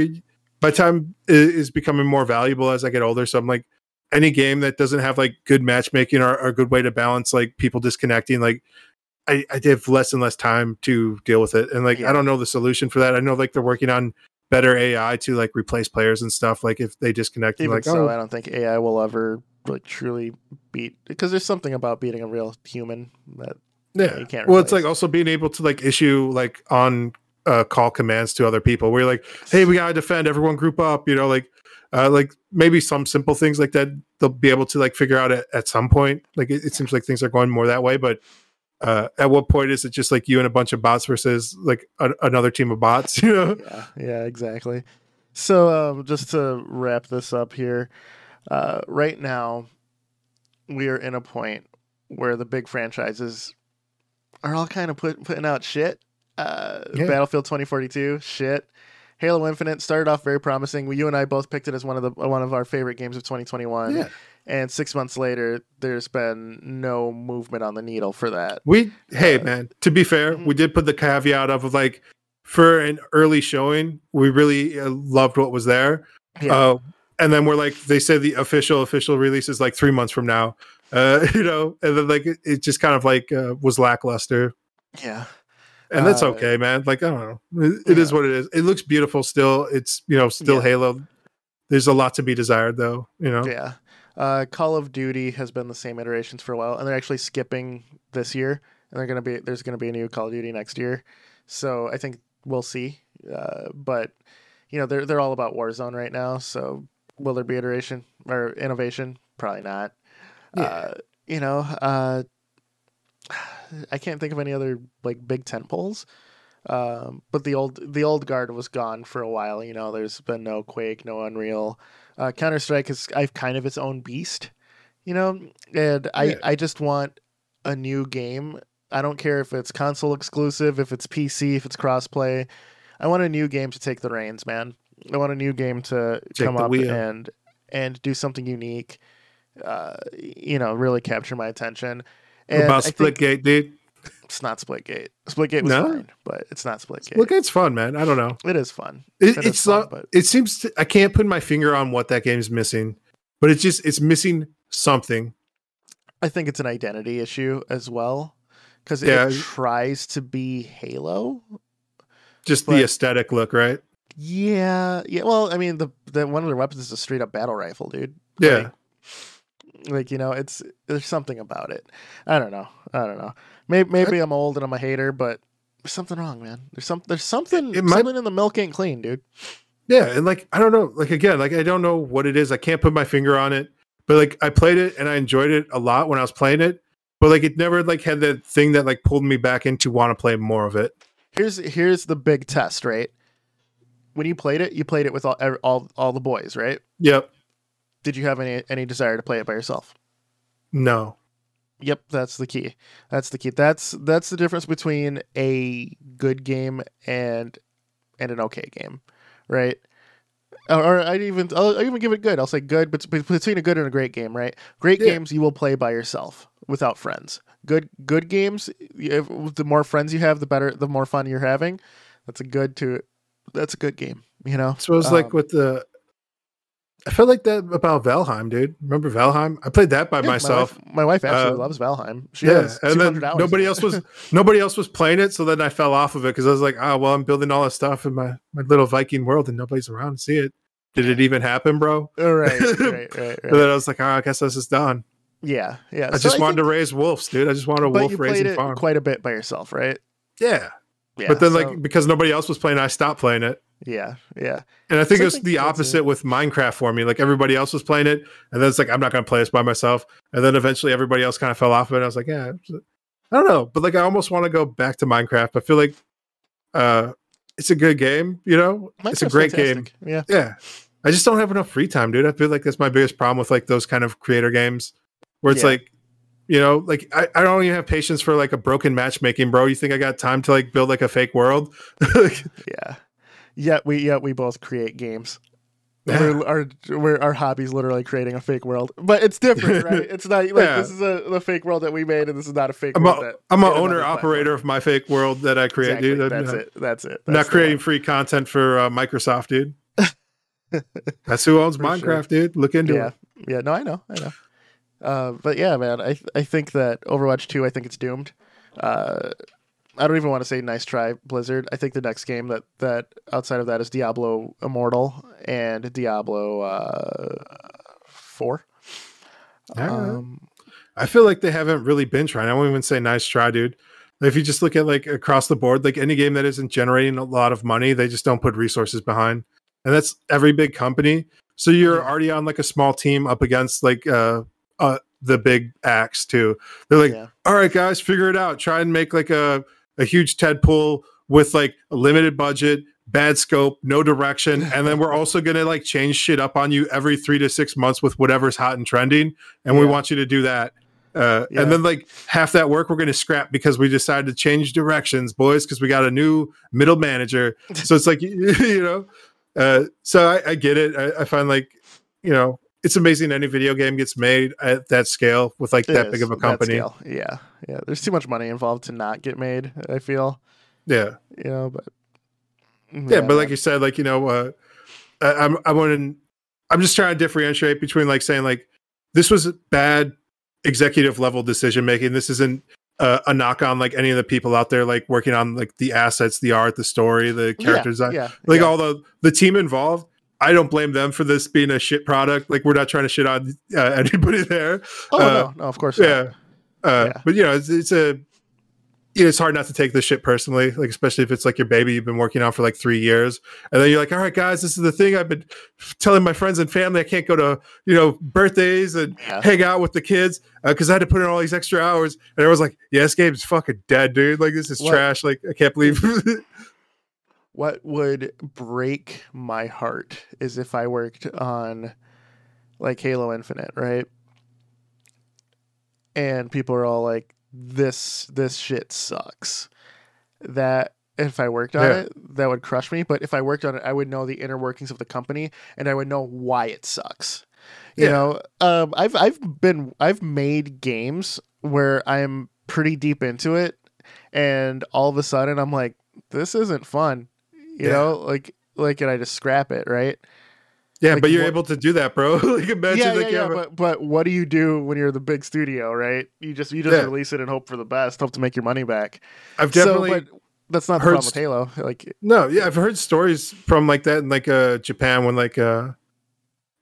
my time is becoming more valuable as I get older. So I'm like, any game that doesn't have like good matchmaking or, or a good way to balance like people disconnecting, like I, I have less and less time to deal with it. And like Yeah. I don't know the solution for that. I know like they're working on better AI to like replace players and stuff. Like if they disconnect, Even like so, oh I don't think AI will ever like truly beat because there's something about beating a real human that yeah. you can't Well, it's like also being able to like issue like on uh, call commands to other people. Where you're like, hey, we gotta defend. Everyone group up. You know, like uh, like maybe some simple things like that they'll be able to like figure out at, at some point. Like it, it seems like things are going more that way, but. Uh, at what point is it just like you and a bunch of bots versus like a, another team of bots? You know, yeah, yeah, exactly. So um, just to wrap this up here, uh, right now we are in a point where the big franchises are all kind of put, putting out shit. Uh, Yeah. Battlefield 2042, shit. Halo Infinite started off very promising. You and I both picked it as one of the one of our favorite games of 2021. Yeah. And six months later, there's been no movement on the needle for that. We hey Uh, man, to be fair, we did put the caveat of like for an early showing, we really uh, loved what was there. Yeah. Uh, and then we're like, they said the official official release is like three months from now. Uh, you know, and then like it, it just kind of like uh, was lackluster, Yeah. and that's Uh, okay, man. Like I don't know, it, it is yeah. what it is. It looks beautiful still. It's you know still Yeah. Halo. There's a lot to be desired though. You know, Yeah. Uh, Call of Duty has been the same iterations for a while, and they're actually skipping this year, and they're gonna be there's gonna be a new Call of Duty next year, so I think we'll see. Uh, but you know they're they're all about Warzone right now, so will there be iteration or innovation? Probably not. Yeah. Uh, you know, uh, I can't think of any other like big tent poles. Um, but the old the old guard was gone for a while. You know, there's been no Quake, no Unreal. Uh, Counter Strike is I've kind of its own beast. You know, and I Yeah. I just want a new game. I don't care if it's console exclusive, if it's PC, if it's crossplay. I want a new game to take the reins, man. I want a new game to Take come up wheel. and and do something unique. Uh, you know, really capture my attention. What about Splitgate, dude. it's not Splitgate. Splitgate was No? fine, but it's not Splitgate. Splitgate's fun, man. I don't know. It is fun. It, It it's fun, not, but- it seems to, I can't put my finger on what that game's missing, but it's just it's missing something. I think it's an identity issue as well because Yeah. it tries to be Halo. Just the aesthetic look, right? Yeah, yeah. Well, I mean, the the one of their weapons is a straight up battle rifle, dude. Yeah. Like, like, you know, it's there's something about it. I don't know. I don't know. Maybe maybe I'm old and I'm a hater, but there's something wrong, man. There's some there's something might- something in the milk ain't clean, dude. Yeah, and like I don't know, like again, like I don't know what it is. I can't put my finger on it, but like I played it and I enjoyed it a lot when I was playing it, but like it never like had that thing that like pulled me back into want to play more of it. Here's here's the big test, right? When you played it, you played it with all all all the boys, right? Yep. Did you have any any desire to play it by yourself? No. Yep, that's the key. That's the key. That's that's the difference between a good game and and an okay game, right? Or, or I'd even I'll, I'll even give it good. I'll say good, but between a good and a great game, right? Great Yeah. games you will play by yourself without friends. Good good games, have- the more friends you have, the better, the more fun you're having. That's a good to. That's a good game. You know. So it was like Um, with the. I felt like that about Valheim, dude. Remember Valheim? I played that by yeah, myself. My wife, my wife absolutely Uh, loves Valheim. She yeah, has and then hours. nobody else was nobody else was playing it. So then I fell off of it because I was like, oh well, I'm building all this stuff in my my little Viking world, and nobody's around to see it. Did it even happen, bro? Right, right, right, right. And then I was like, oh, I guess this is done. Yeah, yeah. I So just wanted think- to raise wolves, dude. I just wanted a but wolf you played raising it farm. quite a bit by yourself, right? yeah. Yeah. but then, so- like, because nobody else was playing, I stopped playing it. yeah, yeah, And I think it was the opposite it. with Minecraft for me. Like everybody else was playing it, and then it's like I'm not going to play this by myself. And then eventually everybody else kind of fell off of it. And I was like, yeah, I don't know, but like I almost want to go back to Minecraft. I feel like uh, it's a good game. You know, it's a Minecraft's great game. Yeah, Yeah, I just don't have enough free time, dude. I feel like that's my biggest problem with like those kind of creator games, where it's Yeah. like. You know, like I, I don't even have patience for like a broken matchmaking, bro. You think I got time to like build like a fake world? yeah. Yeah, we yet we both create games. Yeah. We're, our we're, our hobby's literally creating a fake world, but it's different, right? It's not like Yeah. this is a the fake world that we made, and this is not a fake I'm world. a I'm an owner another platform. operator of my fake world that I create, Exactly. dude. That's it. That's it. That's not creating one. free content for uh, Microsoft, dude. That's who owns For Minecraft, dude. Look into Yeah, it. yeah. No, I know, I know. Uh, but yeah, man, I I think that Overwatch two, I think it's doomed. Uh, I don't even want to say nice try, Blizzard. I think the next game that that outside of that is Diablo Immortal and Diablo uh, Four. Um, I feel like they haven't really been trying. I won't even say nice try, dude. If you just look at like across the board, like any game that isn't generating a lot of money, they just don't put resources behind. And that's every big company. So you're Mhm. already on like a small team up against like uh uh the big acts too. They're like, yeah. all right, guys, figure it out. Try and make like a, a huge tent pole with like a limited budget, bad scope, no direction. And then we're also going to like change shit up on you every three to six months with whatever's hot and trending. And we want you to do that. Uh, Yeah. And then like half that work we're going to scrap because we decided to change directions, boys, because we got a new middle manager. So it's like, you know, uh, so I, I get it. I, I find like, you know, it's amazing any video game gets made at that scale with like It that is, big of a company. Yeah, yeah. There's too much money involved to not get made. I feel, Yeah. you know, but yeah, but like you said, like you know, uh, I, I'm I wouldn't. I'm just trying to differentiate between like saying like this was bad executive level decision making. This isn't uh, a knock on like any of the people out there like working on like the assets, the art, the story, the character design, yeah, like yeah. all the the team involved. I don't blame them for this being a shit product. Like we're not trying to shit on uh, anybody there. Oh uh, no, no, of course. not. Yeah. Uh, Yeah. But you know, it's, it's a you know, it's hard not to take this shit personally, like especially if it's like your baby you've been working on for like three years, and then you're like, all right, guys, this is the thing I've been telling my friends and family I can't go to you know birthdays and Yeah. hang out with the kids because I had to put in all these extra hours, and I was like, yeah, this game's fucking dead, dude. Like this is What? trash. Like I can't believe. What would break my heart is if I worked on like Halo Infinite, right? And people are all like, "This this shit sucks." That if I worked on Yeah. it, that would crush me. But if I worked on it, I would know the inner workings of the company, and I would know why it sucks. You Yeah. know, um, I've I've been I've made games where I'm pretty deep into it, and all of a sudden I'm like, "This isn't fun." You Yeah. know, like like, and I just scrap it, right? yeah, Like, but you're what- able to do that, bro. like imagine yeah, like yeah, you yeah. But but what do you do when you're the big studio, right? You just you just Yeah. release it and hope for the best, hope to make your money back. I've definitely so, that's not the problem with Halo. Like No, yeah, I've heard stories from like that in like uh Japan when like uh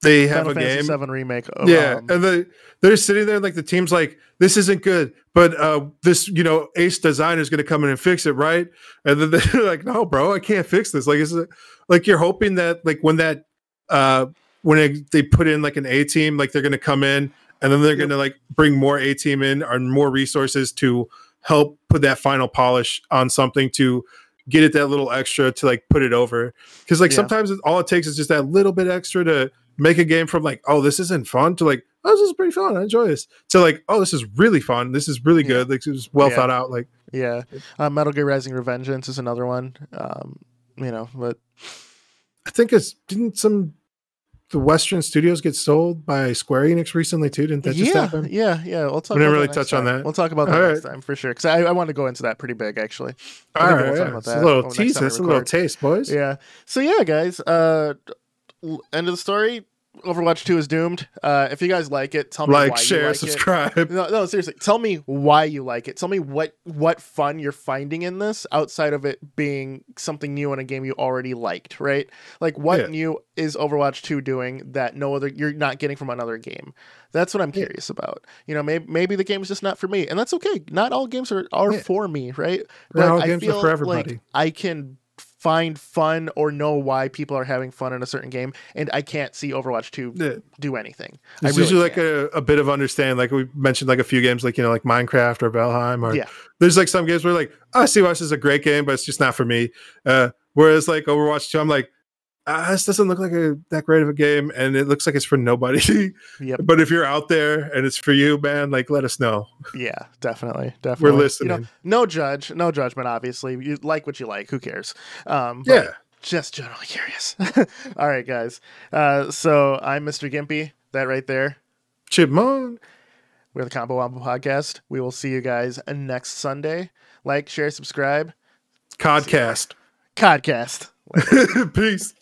they have Final a Fantasy game. Seven remake. Of, yeah, um, and the they're sitting there like the team's like, this isn't good, but uh this you know ace designer is gonna come in and fix it, right? And then they're like, no, bro, I can't fix this. Like, is it like you're hoping that like when that uh when it, they put in like an A team, like they're gonna come in and then they're Yep. gonna like bring more A team in or more resources to help put that final polish on something to get it that little extra to like put it over because like Yeah. sometimes all it takes is just that little bit extra to make a game from like oh this isn't fun to like oh this is pretty fun i enjoy this to like oh this is really fun this is really Yeah. good like it was well Yeah. thought out like yeah. Uh, Metal Gear Rising: Revengeance is another one. Um, you know, but i think it's didn't some the western studios get sold by square enix recently too didn't that just yeah, happen yeah, yeah. We'll talk. We didn't really touch on that. We'll talk about that All next right. time for sure. Because I, I want to go into that pretty big actually. I all think we'll yeah. a little tease time that's a little taste boys Yeah. So yeah, guys. Uh, end of the story. Overwatch Two is doomed. Uh, if you guys like it, tell me like why you share like it. subscribe No, no, seriously. Tell me why you like it. Tell me what what fun you're finding in this outside of it being something new in a game you already liked, right? Like what Yeah. new is Overwatch 2 doing that no other you're not getting from another game? That's what I'm Yeah. curious about. You know, maybe maybe the game is just not for me, and that's okay. Not all games are are Yeah. for me, right? Not all I games are feel for like everybody. I can find fun or know why people are having fun in a certain game, and I can't see Overwatch 2 Yeah. do anything. There's I really usually like a, a bit of understanding. Like we mentioned, like a few games, like you know, like Minecraft or Valheim, or Yeah. there's like some games where like oh, Sea Watch is a great game, but it's just not for me. Uh, whereas like Overwatch 2, I'm like, ah, this doesn't look like a that great of a game, and it looks like it's for nobody. Yep. but if you're out there and it's for you, man, like let us know. Yeah, definitely, definitely. We're listening. You know, no judge, no judgment. Obviously, you like what you like. Who cares? Um, but yeah, just generally curious. All right, guys. Uh, so I'm Mr. Gimpy. That right there. Chipmunk. We're the Combo Wombo Podcast. We will see you guys next Sunday. Like, share, subscribe. Codcast. Podcast. Peace.